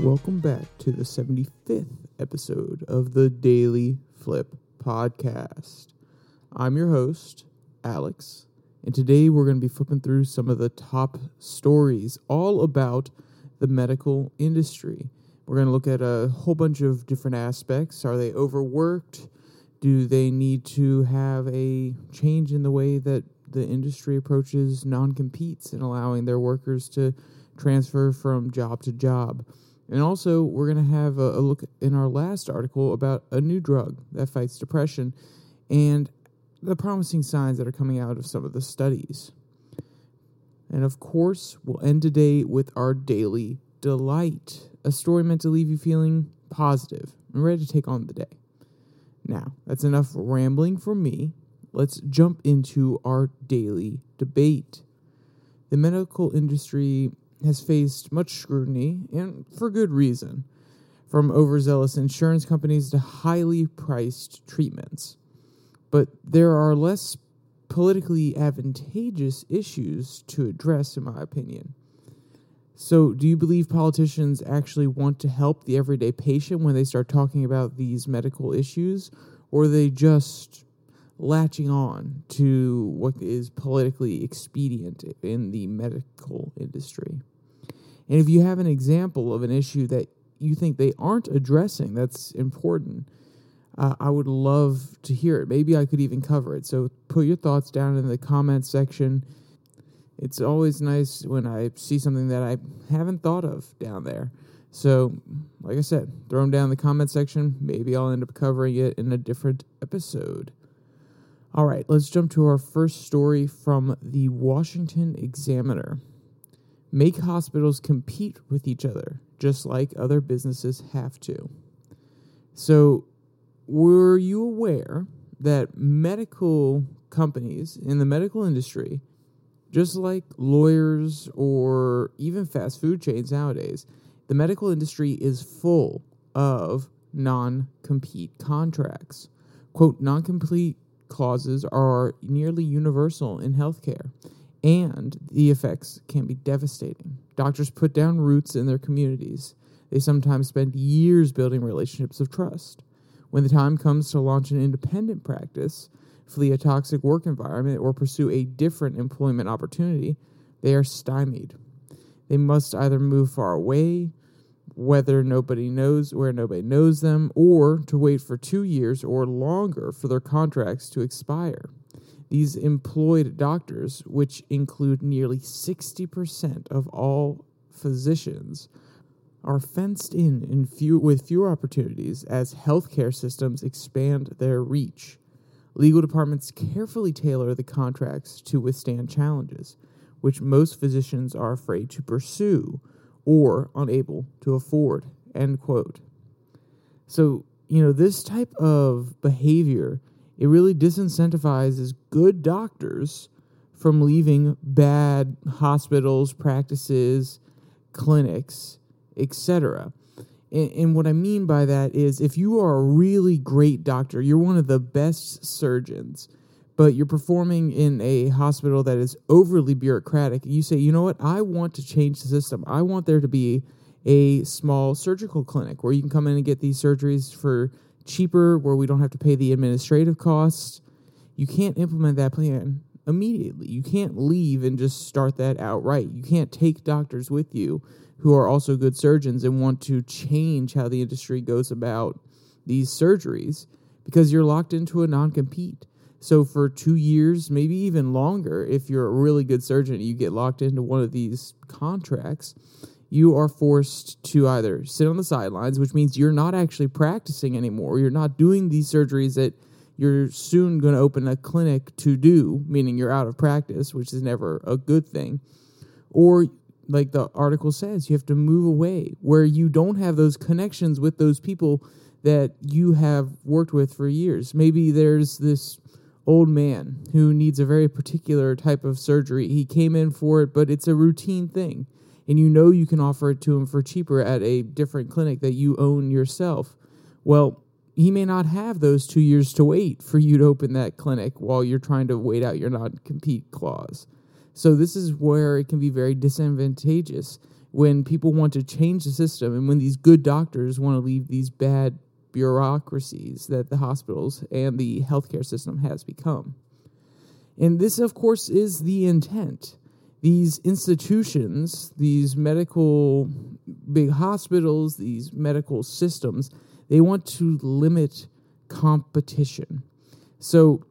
Welcome back to the 75th episode of the Daily Flip Podcast. I'm your host, Alex, and today we're going to be flipping through some of the top stories all about the medical industry. We're going to look at a whole bunch of different aspects. Are they overworked? Do they need to have a change in the way that the industry approaches non competes and allowing their workers to transfer from job to job? And also, we're going to have a, a, look in our last article about a new drug that fights depression and the promising signs that are coming out of some of the studies. And of course, we'll end today with our daily delight, a story meant to leave you feeling positive and ready to take on the day. Now, that's enough rambling from me. Let's jump into our daily debate. The medical industry has faced much scrutiny, and for good reason, from overzealous insurance companies to highly priced treatments. But there are less politically advantageous issues to address, in my opinion. So, do you believe politicians actually want to help the everyday patient when they start talking about these medical issues, or are they just latching on to what is politically expedient in the medical industry? And if you have an example of an issue that you think they aren't addressing that's important, uh, I would love to hear it. Maybe I could even cover it. So put your thoughts down in the comments section it's always nice when I see something that I haven't thought of down there. So, like I said, throw them down in the comment section. Maybe I'll end up covering it in a different episode. All right, let's jump to our first story from the Washington Examiner. Make hospitals compete with each other, just like other businesses have to. So, were you aware that medical companies in the medical industry just like lawyers or even fast food chains nowadays, the medical industry is full of non compete contracts. Quote, non compete clauses are nearly universal in healthcare, and the effects can be devastating. Doctors put down roots in their communities. They sometimes spend years building relationships of trust. When the time comes to launch an independent practice, flee a toxic work environment, or pursue a different employment opportunity, they are stymied. They must either move far away, whether nobody knows where nobody knows them, or to wait for two years or longer for their contracts to expire. These employed doctors, which include nearly 60% of all physicians, are fenced in, in few, with fewer opportunities as healthcare systems expand their reach. Legal departments carefully tailor the contracts to withstand challenges, which most physicians are afraid to pursue or unable to afford. End quote. So, you know, this type of behavior, it really disincentivizes good doctors from leaving bad hospitals, practices, clinics, etc. And, and, what I mean by that is if you are a really great doctor, you're one of the best surgeons, but you're performing in a hospital that is overly bureaucratic, And you say, you know what, I want to change the system. I want there to be a small surgical clinic where you can come in and get these surgeries for cheaper, where we don't have to pay the administrative costs. You can't implement that plan immediately. You can't leave and just start that outright. You can't take doctors with you who are also good surgeons and want to change how the industry goes about these surgeries because you're locked into a non compete. So, for two years, maybe even longer, if you're a really good surgeon, you get locked into one of these contracts, you are forced to either sit on the sidelines, which means you're not actually practicing anymore. You're not doing these surgeries that you're soon going to open a clinic to do, meaning you're out of practice, which is never a good thing. Or like the article says, you have to move away where you don't have those connections with those people that you have worked with for years. Maybe there's this old man who needs a very particular type of surgery. He came in for it, but it's a routine thing. And you know you can offer it to him for cheaper at a different clinic that you own yourself. Well, he may not have those two years to wait for you to open that clinic while you're trying to wait out your non compete clause. So this is where it can be very disadvantageous when people want to change the system and when these good doctors want to leave these bad bureaucracies that the hospitals and the healthcare system has become. And this, of course, is the intent. These institutions, these medical big hospitals, these medical systems, they want to limit competition. So,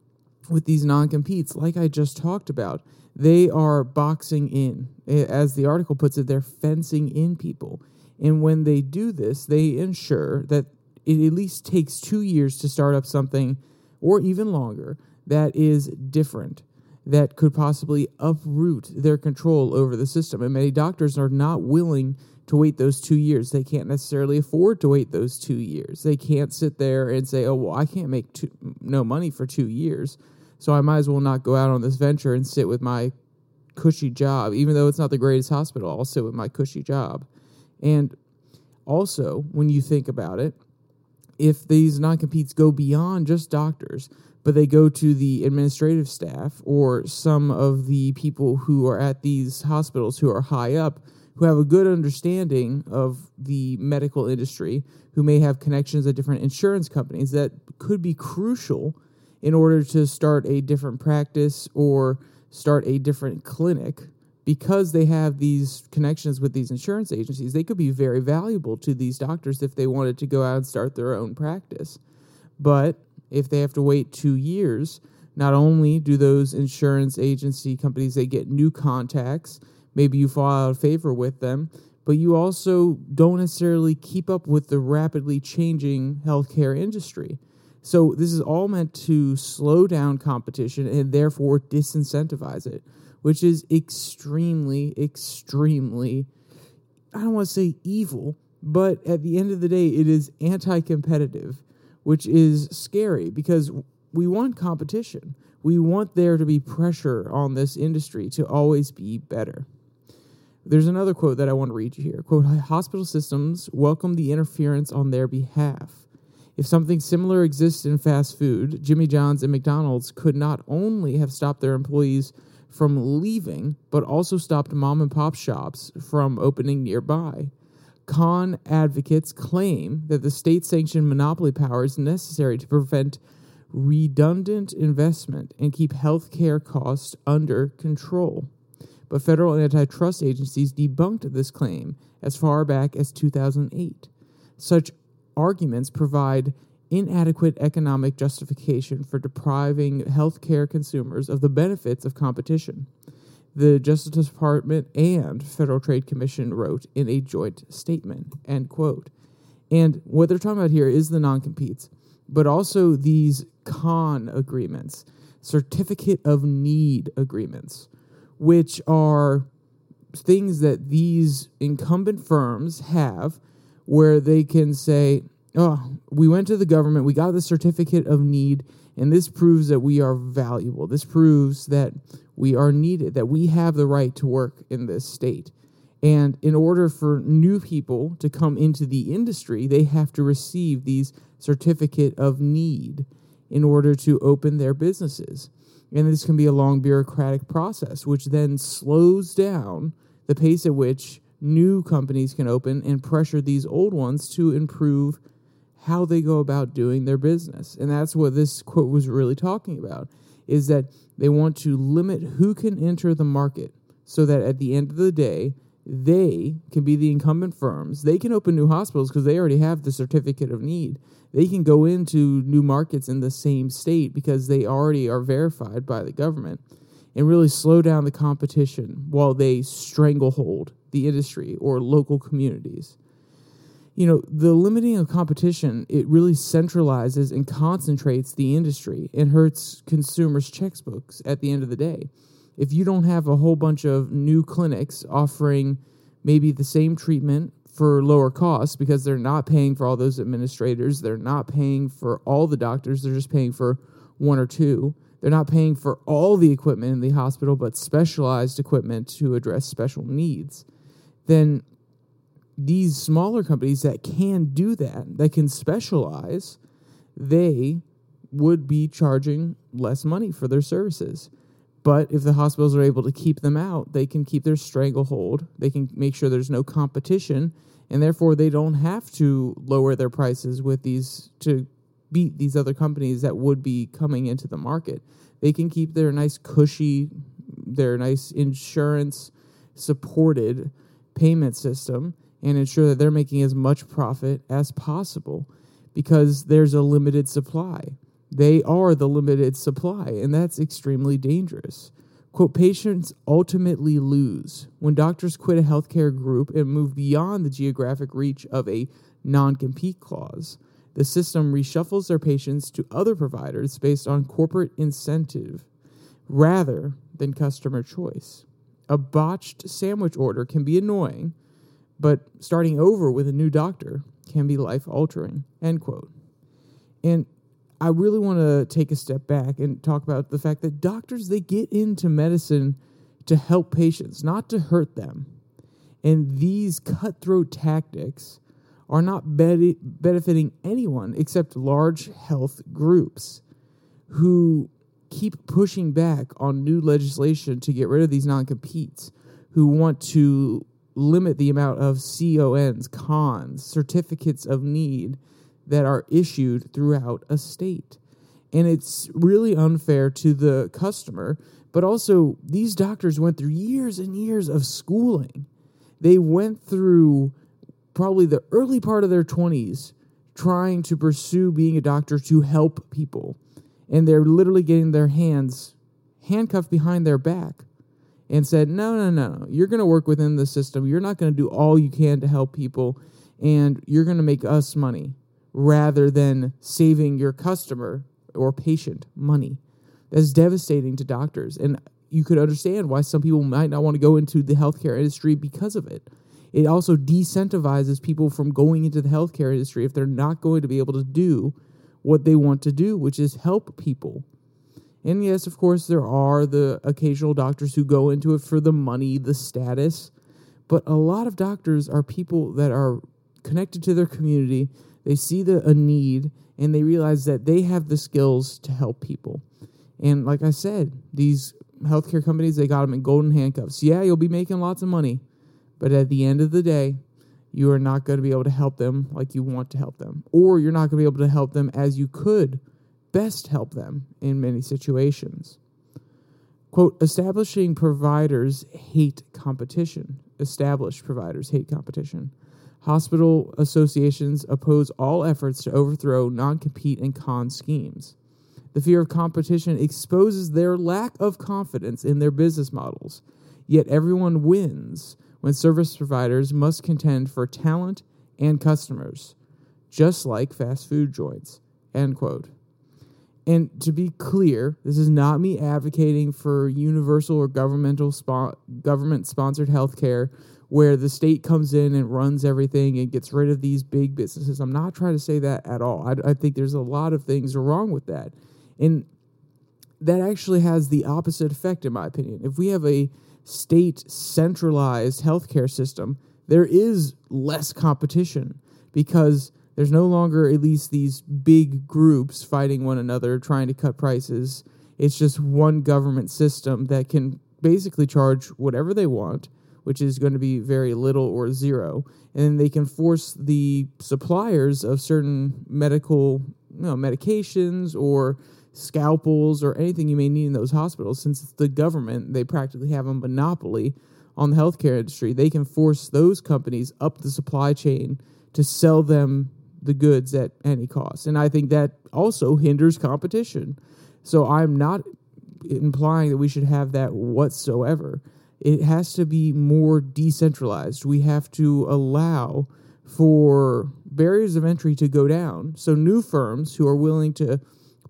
with these non competes, like I just talked about, they are boxing in. As the article puts it, they're fencing in people. And when they do this, they ensure that it at least takes two years to start up something, or even longer, that is different, that could possibly uproot their control over the system. And many doctors are not willing to wait those two years. They can't necessarily afford to wait those two years. They can't sit there and say, oh, well, I can't make two, no money for two years. So I might as well not go out on this venture and sit with my cushy job. Even though it's not the greatest hospital, I'll sit with my cushy job. And also, when you think about it, if these non competes go beyond just doctors, but they go to the administrative staff or some of the people who are at these hospitals who are high up, who have a good understanding of the medical industry, who may have connections at different insurance companies that could be crucial in order to start a different practice or start a different clinic because they have these connections with these insurance agencies, they could be very valuable to these doctors if they wanted to go out and start their own practice. But if they have to wait two years, not only do those insurance agency companies they get new contacts, maybe you fall out of favor with them, but you also don't necessarily keep up with the rapidly changing healthcare industry. So this is all meant to slow down competition and therefore disincentivize it which is extremely, extremely, I don't want to say evil, but at the end of the day, it is anti competitive, which is scary because we want competition. We want there to be pressure on this industry to always be better. There's another quote that I want to read you here. Quote, hospital systems welcome the interference on their behalf. If something similar exists in fast food, Jimmy John's and McDonald's could not only have stopped their employees from leaving, but also stopped mom and pop shops from opening nearby. Con advocates claim that the state sanctioned monopoly power is necessary to prevent redundant investment and keep healthcare costs under control. But federal antitrust agencies debunked this claim as far back as 2008. Such arguments provide inadequate economic justification for depriving healthcare consumers of the benefits of competition. The Justice Department and Federal Trade Commission wrote in a joint statement. End quote. And what they're talking about here is the non competes, but also these con agreements, certificate of need agreements, which are things that these incumbent firms have where they can say, oh, we went to the government, we got the certificate of need, and this proves that we are valuable. This proves that we are needed, that we have the right to work in this state. And in order for new people to come into the industry, they have to receive these certificate of need in order to open their businesses. And this can be a long bureaucratic process, which then slows down the pace at which new companies can open and pressure these old ones to improve how they go about doing their business. And that's what this quote was really talking about is that they want to limit who can enter the market so that at the end of the day, they can be the incumbent firms. They can open new hospitals because they already have the certificate of need. They can go into new markets in the same state because they already are verified by the government and really slow down the competition while they stranglehold the industry or local communities you know, the limiting of competition, it really centralizes and concentrates the industry and hurts consumers' checkbooks at the end of the day. If you don't have a whole bunch of new clinics offering maybe the same treatment for lower costs because they're not paying for all those administrators, they're not paying for all the doctors, they're just paying for one or two. They're not paying for all the equipment in the hospital, but specialized equipment to address special needs. Then these smaller companies that can do that, that can specialize, they would be charging less money for their services. But if the hospitals are able to keep them out, they can keep their stranglehold. They can make sure there's no competition, and therefore they don't have to lower their prices with these to beat these other companies that would be coming into the market. They can keep their nice cushy, their nice insurance supported payment system and ensure that they're making as much profit as possible because there's a limited supply. They are the limited supply, and that's extremely dangerous. Quote, patients ultimately lose when doctors quit a healthcare group and move beyond the geographic reach of a non compete clause. The system reshuffles their patients to other providers based on corporate incentive rather than customer choice. A botched sandwich order can be annoying, but starting over with a new doctor can be life altering. End quote. And I really want to take a step back and talk about the fact that doctors they get into medicine to help patients, not to hurt them. And these cutthroat tactics are not benefiting anyone except large health groups who keep pushing back on new legislation to get rid of these non competes, who want to limit the amount of CONs, cons, certificates of need that are issued throughout a state. And it's really unfair to the customer, but also these doctors went through years and years of schooling. They went through probably the early part of their 20s trying to pursue being a doctor to help people. And they're literally getting their hands handcuffed behind their back and said, No, no, no, you're going to work within the system. You're not going to do all you can to help people, and you're going to make us money rather than saving your customer or patient money. That's devastating to doctors. And you could understand why some people might not want to go into the healthcare industry because of it. It also decentivizes people from going into the healthcare industry if they're not going to be able to do what they want to do, which is help people. And yes, of course, there are the occasional doctors who go into it for the money, the status, but a lot of doctors are people that are connected to their community. They see the a need and they realize that they have the skills to help people. And like I said, these healthcare companies, they got them in golden handcuffs. Yeah, you'll be making lots of money, but at the end of the day, you are not going to be able to help them like you want to help them, or you're not going to be able to help them as you could best help them in many situations. Quote, establishing providers hate competition. Established providers hate competition. Hospital associations oppose all efforts to overthrow non compete and con schemes. The fear of competition exposes their lack of confidence in their business models. Yet everyone wins when service providers must contend for talent and customers, just like fast food joints. End quote. And to be clear, this is not me advocating for universal or governmental spo- government sponsored healthcare where the state comes in and runs everything and gets rid of these big businesses. I'm not trying to say that at all. I, I think there's a lot of things wrong with that. And that actually has the opposite effect, in my opinion. If we have a state centralized healthcare system, there is less competition because there's no longer at least these big groups fighting one another trying to cut prices. It's just one government system that can basically charge whatever they want, which is going to be very little or zero. And they can force the suppliers of certain medical you know, medications or scalpels or anything you may need in those hospitals, since it's the government, they practically have a monopoly on the healthcare industry. They can force those companies up the supply chain to sell them the goods at any cost. And I think that also hinders competition. So I'm not implying that we should have that whatsoever. It has to be more decentralized. We have to allow for barriers of entry to go down. So new firms who are willing to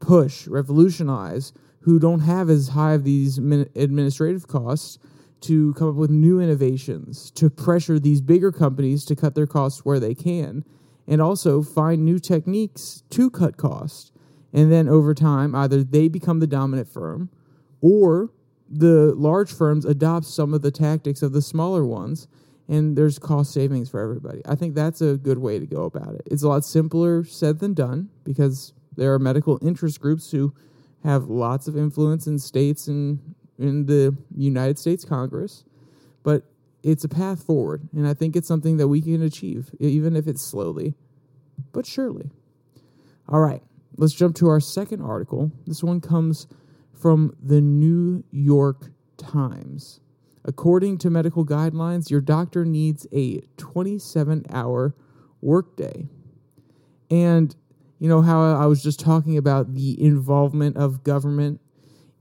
push, revolutionize, who don't have as high of these administrative costs to come up with new innovations, to pressure these bigger companies to cut their costs where they can and also find new techniques to cut costs. And then over time, either they become the dominant firm or the large firms adopt some of the tactics of the smaller ones and there's cost savings for everybody. I think that's a good way to go about it. It's a lot simpler said than done because there are medical interest groups who have lots of influence in states and in the United States Congress, but it's a path forward. And I think it's something that we can achieve, even if it's slowly, but surely. All right, let's jump to our second article. This one comes from the New York Times. According to medical guidelines, your doctor needs a 27 hour workday. And you know how I was just talking about the involvement of government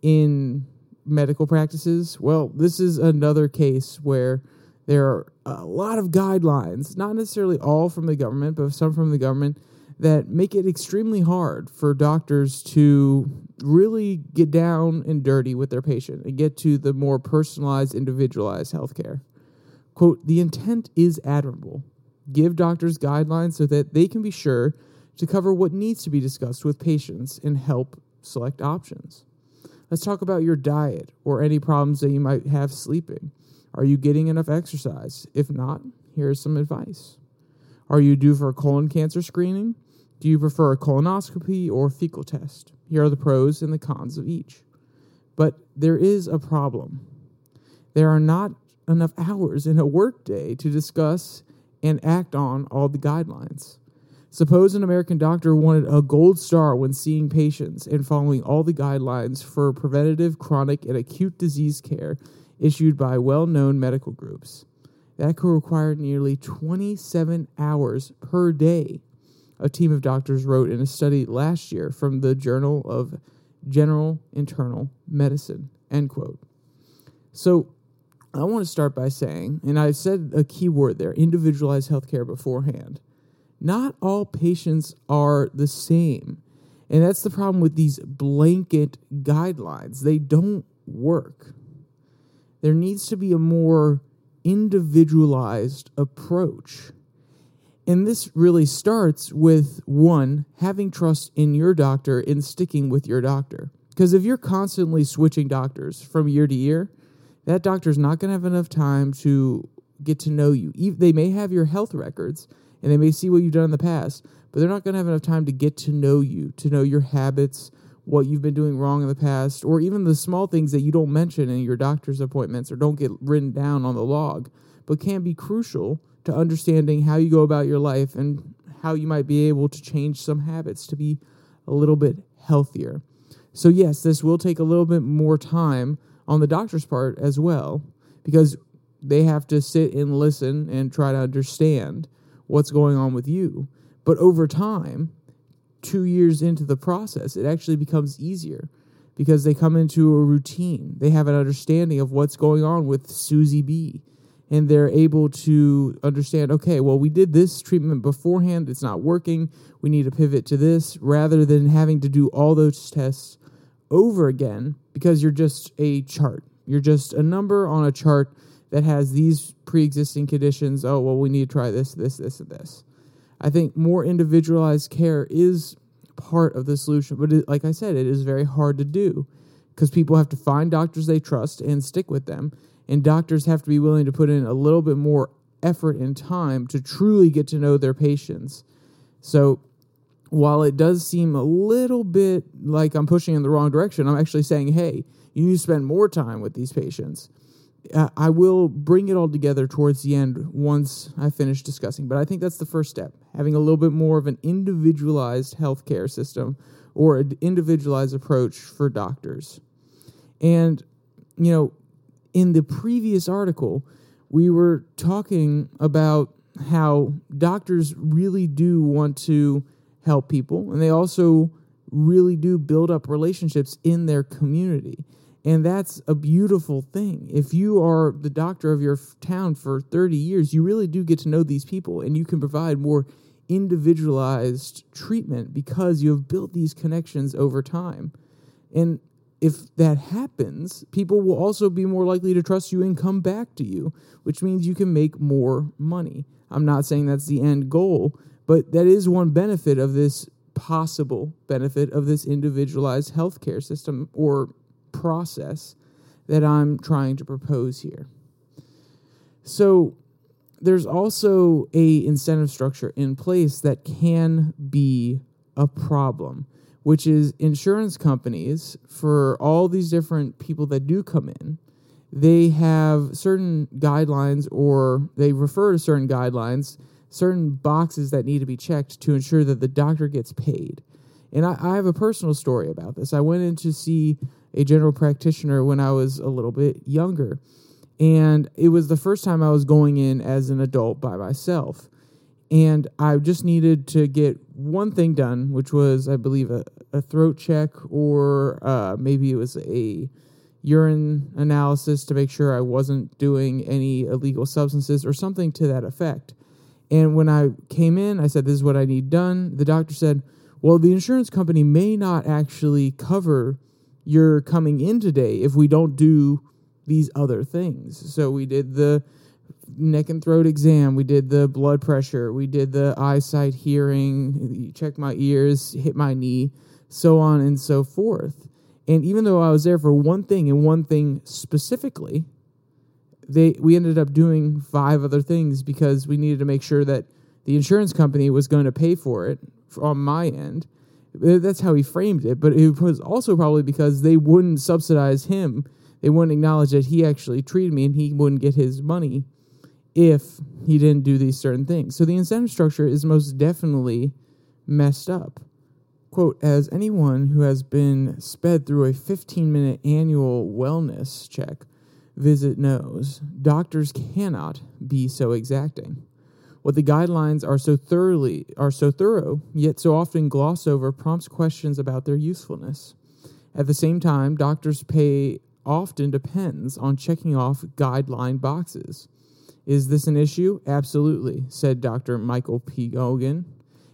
in medical practices? Well, this is another case where there are a lot of guidelines, not necessarily all from the government, but some from the government that make it extremely hard for doctors to really get down and dirty with their patient and get to the more personalized, individualized healthcare. Quote, the intent is admirable. Give doctors guidelines so that they can be sure to cover what needs to be discussed with patients and help select options. Let's talk about your diet or any problems that you might have sleeping. Are you getting enough exercise? If not, here's some advice. Are you due for a colon cancer screening? Do you prefer a colonoscopy or fecal test? Here are the pros and the cons of each. But there is a problem. There are not enough hours in a workday to discuss and act on all the guidelines. Suppose an American doctor wanted a gold star when seeing patients and following all the guidelines for preventative, chronic, and acute disease care issued by well known medical groups. That could require nearly 27 hours per day, a team of doctors wrote in a study last year from the Journal of General Internal Medicine. End quote. So I want to start by saying, and I've said a key word there individualized healthcare beforehand not all patients are the same. And that's the problem with these blanket guidelines. They don't work. There needs to be a more individualized approach. And this really starts with one, having trust in your doctor and sticking with your doctor. Because if you're constantly switching doctors from year to year, that doctor's not going to have enough time to get to know you. They may have your health records, and they may see what you've done in the past, but they're not going to have enough time to get to know you, to know your habits, what you've been doing wrong in the past, or even the small things that you don't mention in your doctor's appointments or don't get written down on the log, but can be crucial to understanding how you go about your life and how you might be able to change some habits to be a little bit healthier. So, yes, this will take a little bit more time on the doctor's part as well, because they have to sit and listen and try to understand what's going on with you. But over time, two years into the process, it actually becomes easier because they come into a routine. They have an understanding of what's going on with Susie B. And they're able to understand, okay, well, we did this treatment beforehand. It's not working. We need to pivot to this rather than having to do all those tests over again because you're just a chart. You're just a number on a chart that has these pre-existing conditions oh well we need to try this this this and this. I think more individualized care is part of the solution but it, like i said it is very hard to do because people have to find doctors they trust and stick with them and doctors have to be willing to put in a little bit more effort and time to truly get to know their patients. So while it does seem a little bit like i'm pushing in the wrong direction i'm actually saying hey you need to spend more time with these patients Uh, I will bring it all together towards the end once I finish discussing. But I think that's the first step having a little bit more of an individualized healthcare system or an individualized approach for doctors. And, you know, in the previous article, we were talking about how doctors really do want to help people and they also really do build up relationships in their community. And that's a beautiful thing. If you are the doctor of your town for 30 years, you really do get to know these people and you can provide more individualized treatment because you have built these connections over time. And if that happens, people will also be more likely to trust you and come back to you, which means you can make more money. I'm not saying that's the end goal, but that is one benefit of this possible benefit of this individualized healthcare system or process that I'm trying to propose here. So there's also a incentive structure in place that can be a problem which is insurance companies for all these different people that do come in. They have certain guidelines or they refer to certain guidelines, certain boxes that need to be checked to ensure that the doctor gets paid. And I, I have a personal story about this. I went in to see a general practitioner when I was a little bit younger. And it was the first time I was going in as an adult by myself. And I just needed to get one thing done, which was, I believe, a, a throat check, or uh, maybe it was a urine analysis to make sure I wasn't doing any illegal substances or something to that effect. And when I came in, I said, This is what I need done. The doctor said, Well, the insurance company may not actually cover your coming in today if we don't do these other things. So we did the neck and throat exam, we did the blood pressure, we did the eyesight, hearing, check my ears, hit my knee, so on and so forth. And even though I was there for one thing and one thing specifically, they we ended up doing five other things because we needed to make sure that the insurance company was going to pay for it on my end. That's how he framed it, but it was also probably because they wouldn't subsidize him they wouldn't acknowledge that he actually treated me and he wouldn't get his money if he didn't do these certain things. So the incentive structure is most definitely messed up. Quote, as anyone who has been sped through a 15 minute annual wellness check visit knows, doctors cannot be so exacting. What the guidelines are so thoroughly are so thorough, yet so often gloss over, prompts questions about their usefulness. At the same time, doctors pay often depends on checking off guideline boxes. Is this an issue? Absolutely, said Dr. Michael P. Gogan,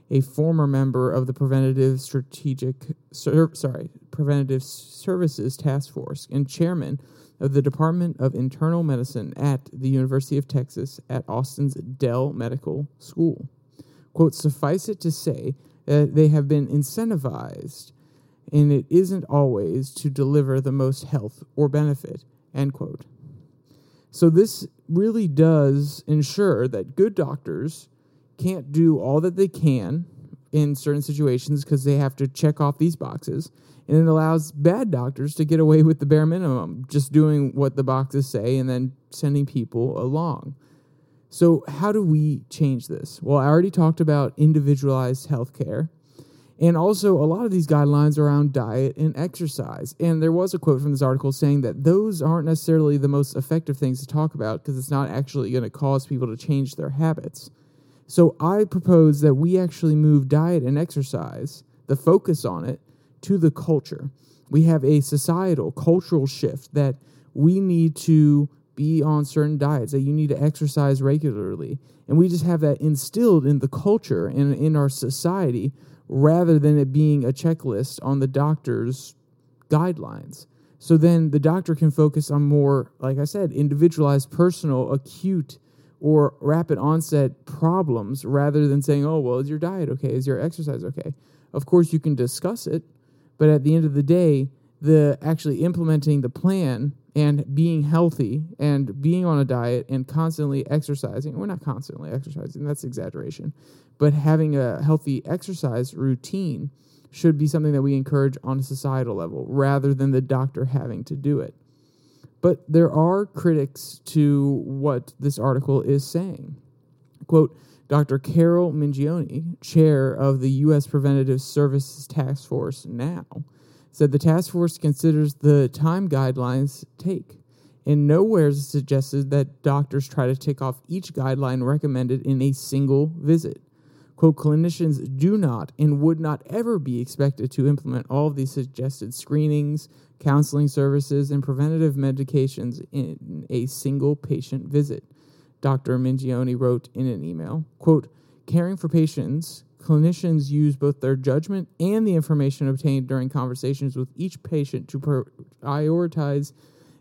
a former member of the Preventative Strategic sorry, Preventative Services Task Force and chairman of the Department of Internal Medicine at the University of Texas at Austin's Dell Medical School. Quote, suffice it to say that they have been incentivized and it isn't always to deliver the most health or benefit. End quote. So this really does ensure that good doctors can't do all that they can in certain situations because they have to check off these boxes. And it allows bad doctors to get away with the bare minimum, just doing what the boxes say and then sending people along. So, how do we change this? Well, I already talked about individualized healthcare. And also, a lot of these guidelines around diet and exercise. And there was a quote from this article saying that those aren't necessarily the most effective things to talk about because it's not actually going to cause people to change their habits. So I propose that we actually move diet and exercise, the focus on it, to the culture. We have a societal, cultural shift that we need to be on certain diets, that you need to exercise regularly. And we just have that instilled in the culture and in our society rather than it being a checklist on the doctor's guidelines. So then the doctor can focus on more, like I said, individualized, personal, acute, or rapid onset problems rather than saying, oh, well, is your diet okay? Is your exercise okay? Of course, you can discuss it, but at the end of the day, the actually implementing the plan and being healthy and being on a diet and constantly exercising. We're not constantly exercising, that's exaggeration. But having a healthy exercise routine should be something that we encourage on a societal level rather than the doctor having to do it. But there are critics to what this article is saying. Quote, Dr. Carol Mangione, chair of the U.S. Preventative Services Task Force now, said the task force considers the time guidelines take. And nowhere is suggested that doctors try to tick off each guideline recommended in a single visit. Quote, clinicians do not and would not ever be expected to implement all of these suggested screenings, counseling services, and preventative medications in a single patient visit. Dr. Mangione wrote in an email, quote, caring for patients clinicians use both their judgment and the information obtained during conversations with each patient to prioritize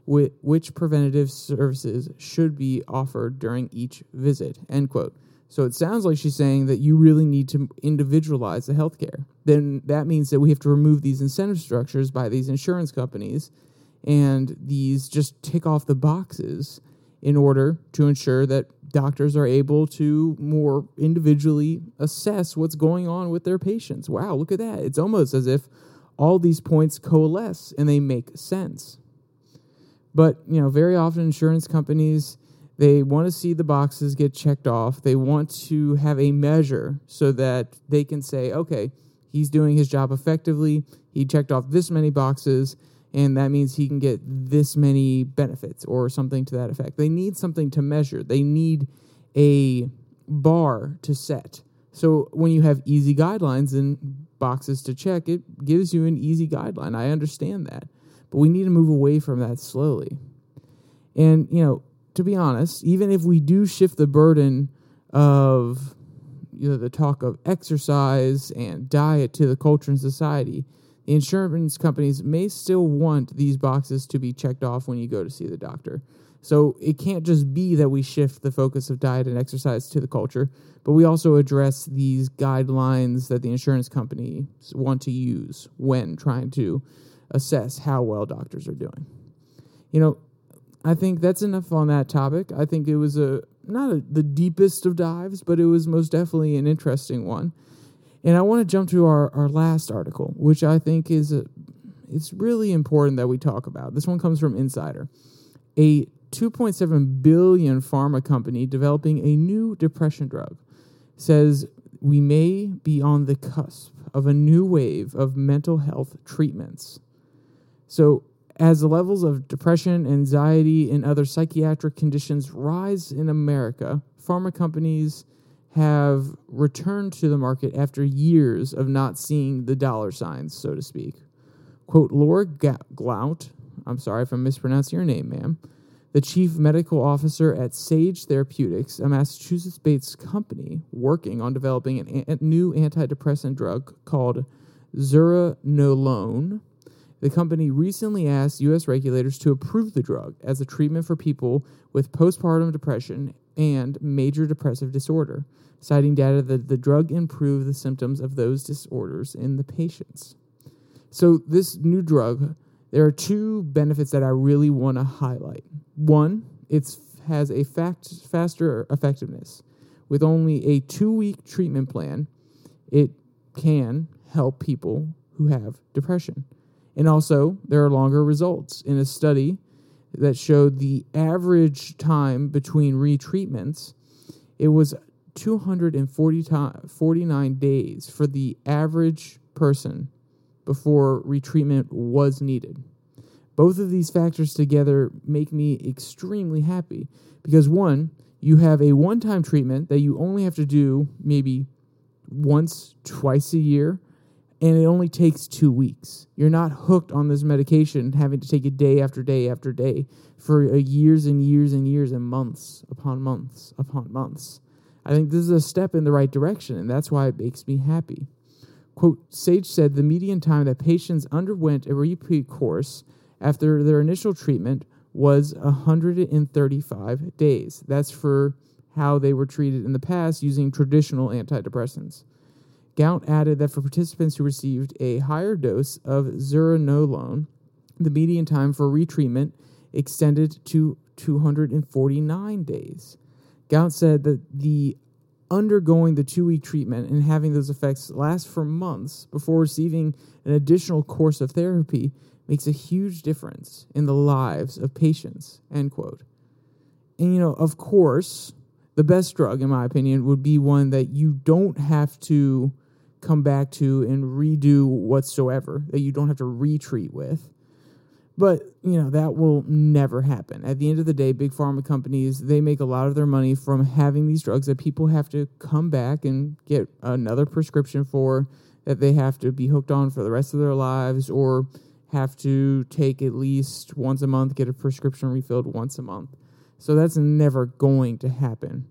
which preventative services should be offered during each visit. End quote. So it sounds like she's saying that you really need to individualize the healthcare. Then that means that we have to remove these incentive structures by these insurance companies and these just tick off the boxes in order to ensure that doctors are able to more individually assess what's going on with their patients. Wow, look at that. It's almost as if all these points coalesce and they make sense. But, you know, very often insurance companies they want to see the boxes get checked off. They want to have a measure so that they can say, okay, he's doing his job effectively. He checked off this many boxes and that means he can get this many benefits or something to that effect. They need something to measure. They need a bar to set. So when you have easy guidelines and boxes to check, it gives you an easy guideline. I understand that. But we need to move away from that slowly. And, you know, to be honest, even if we do shift the burden of you know the talk of exercise and diet to the culture and society, insurance companies may still want these boxes to be checked off when you go to see the doctor. So it can't just be that we shift the focus of diet and exercise to the culture, but we also address these guidelines that the insurance companies want to use when trying to assess how well doctors are doing. You know, I think that's enough on that topic. I think it was a not a, the deepest of dives, but it was most definitely an interesting one. And I want to jump to our, our last article, which I think is a, it's really important that we talk about. This one comes from Insider. A 2.7 billion pharma company developing a new depression drug says we may be on the cusp of a new wave of mental health treatments. So, as the levels of depression, anxiety, and other psychiatric conditions rise in America, pharma companies have returned to the market after years of not seeing the dollar signs, so to speak. Quote, Laura Glout, I'm sorry if I'm mispronouncing your name, ma'am, the chief medical officer at Sage Therapeutics, a Massachusetts based company working on developing an a new antidepressant drug called zuranolone. The company recently asked U.S. regulators to approve the drug as a treatment for people with postpartum depression and major depressive disorder, citing data that the drug improved the symptoms of those disorders in the patients. So, this new drug, there are two benefits that I really want to highlight. One, it has a fact, faster effectiveness. With only a two week treatment plan, it can help people who have depression. And also, there are longer results. In a study that showed the average time between retreatments, it was 249 days for the average person before retreatment was needed. Both of these factors together make me extremely happy because one, you have a one time treatment that you only have to do maybe once, twice a year and it only takes two weeks. You're not hooked on this medication, having to take it day after day after day for uh, years and years and years and months upon months upon months. I think this is a step in the right direction, and that's why it makes me happy. Quote Sage said the median time that patients underwent a repeat course after their initial treatment was 135 days. That's for how they were treated in the past using traditional antidepressants. Gault added that for participants who received a higher dose of zuranolone, the median time for retreatment extended to 249 days. Gault said that the undergoing the two week treatment and having those effects last for months before receiving an additional course of therapy makes a huge difference in the lives of patients. End quote. And you know, of course, the best drug, in my opinion, would be one that you don't have to come back to and redo whatsoever, that you don't have to retreat with. But, you know, that will never happen. At the end of the day, big pharma companies, they make a lot of their money from having these drugs that people have to come back and get another prescription for, that they have to be hooked on for the rest of their lives, or have to take at least once a month, get a prescription refilled once a month. So that's never going to happen.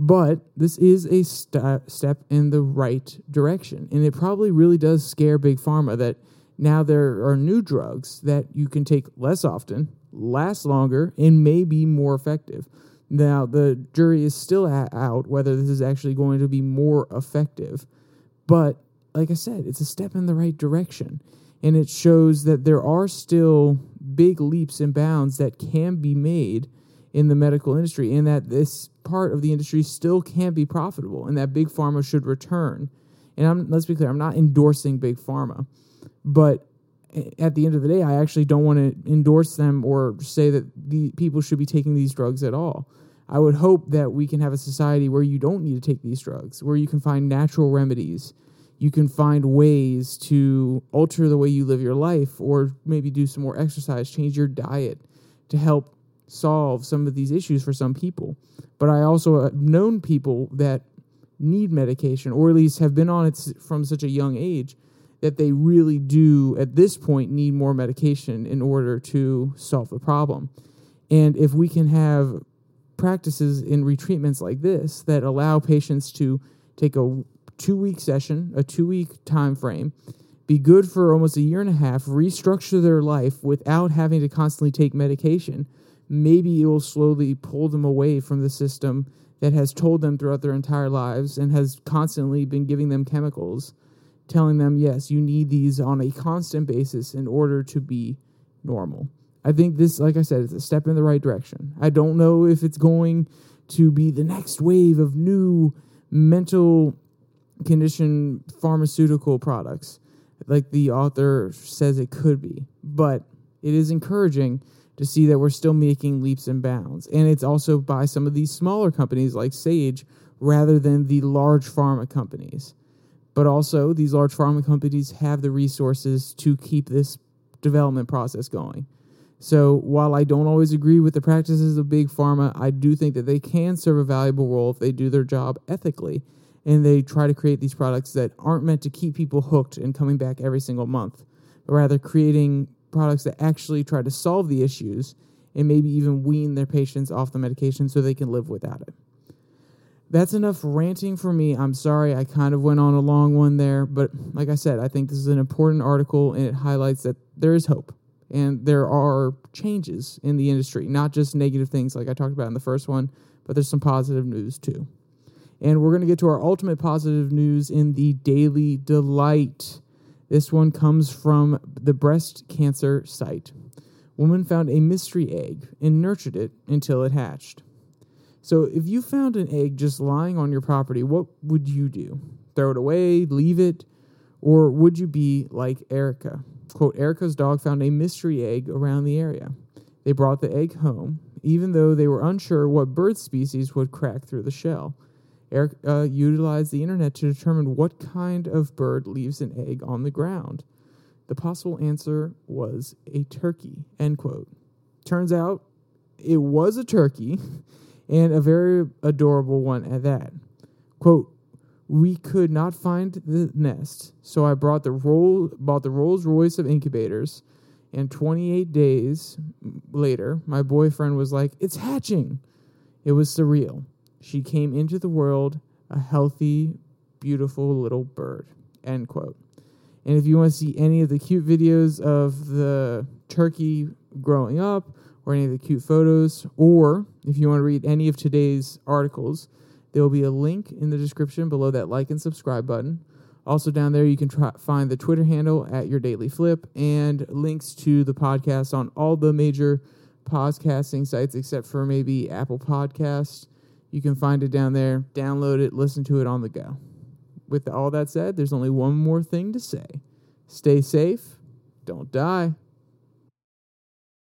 But this is a st- step in the right direction. And it probably really does scare Big Pharma that now there are new drugs that you can take less often, last longer, and may be more effective. Now, the jury is still out whether this is actually going to be more effective. But like I said, it's a step in the right direction. And it shows that there are still big leaps and bounds that can be made in the medical industry and that this part of the industry still can't be profitable and that big pharma should return. And I'm, let's be clear, I'm not endorsing big pharma, but at the end of the day, I actually don't want to endorse them or say that the people should be taking these drugs at all. I would hope that we can have a society where you don't need to take these drugs, where you can find natural remedies. You can find ways to alter the way you live your life, or maybe do some more exercise, change your diet to help solve some of these issues for some people. But I also have known people that need medication, or at least have been on it from such a young age that they really do, at this point, need more medication in order to solve the problem. And if we can have practices in retreatments like this that allow patients to take a two week session, a two week time frame, be good for almost a year and a half, restructure their life without having to constantly take medication, maybe it will slowly pull them away from the system that has told them throughout their entire lives and has constantly been giving them chemicals, telling them, yes, you need these on a constant basis in order to be normal. I think this, like I said, is a step in the right direction. I don't know if it's going to be the next wave of new mental condition pharmaceutical products, like the author says it could be. But it is encouraging to see that we're still making leaps and bounds. And it's also by some of these smaller companies like Sage rather than the large pharma companies. But also, these large pharma companies have the resources to keep this development process going. So while I don't always agree with the practices of big pharma, I do think that they can serve a valuable role if they do their job ethically and they try to create these products that aren't meant to keep people hooked and coming back every single month, but rather creating products that actually try to solve the issues and maybe even wean their patients off the medication so they can live without it. That's enough ranting for me. I'm sorry I kind of went on a long one there, but like I said, I think this is an important article and it highlights that there is hope and there are changes in the industry, not just negative things like I talked about in the first one, but there's some positive news too. And we're going to get to our ultimate positive news in the Daily Delight. This one comes from the breast cancer site. Woman found a mystery egg and nurtured it until it hatched. So, if you found an egg just lying on your property, what would you do? Throw it away, leave it, or would you be like Erica? Quote, Erica's dog found a mystery egg around the area. They brought the egg home, even though they were unsure what bird species would crack through the shell. Eric uh, utilized the internet to determine what kind of bird leaves an egg on the ground. The possible answer was a turkey. End quote. Turns out it was a turkey, and a very adorable one at that. Quote, we could not find the nest, so I brought the roll bought the Rolls Royce of incubators, and 28 days later, my boyfriend was like, "It's hatching." It was surreal. She came into the world a healthy, beautiful little bird. End quote. And if you want to see any of the cute videos of the turkey growing up, or any of the cute photos, or if you want to read any of today's articles, there will be a link in the description below that like and subscribe button. Also, down there, you can try, find the Twitter handle at your daily flip and links to the podcast on all the major podcasting sites except for maybe Apple Podcasts. You can find it down there, download it, listen to it on the go. With all that said, there's only one more thing to say stay safe, don't die.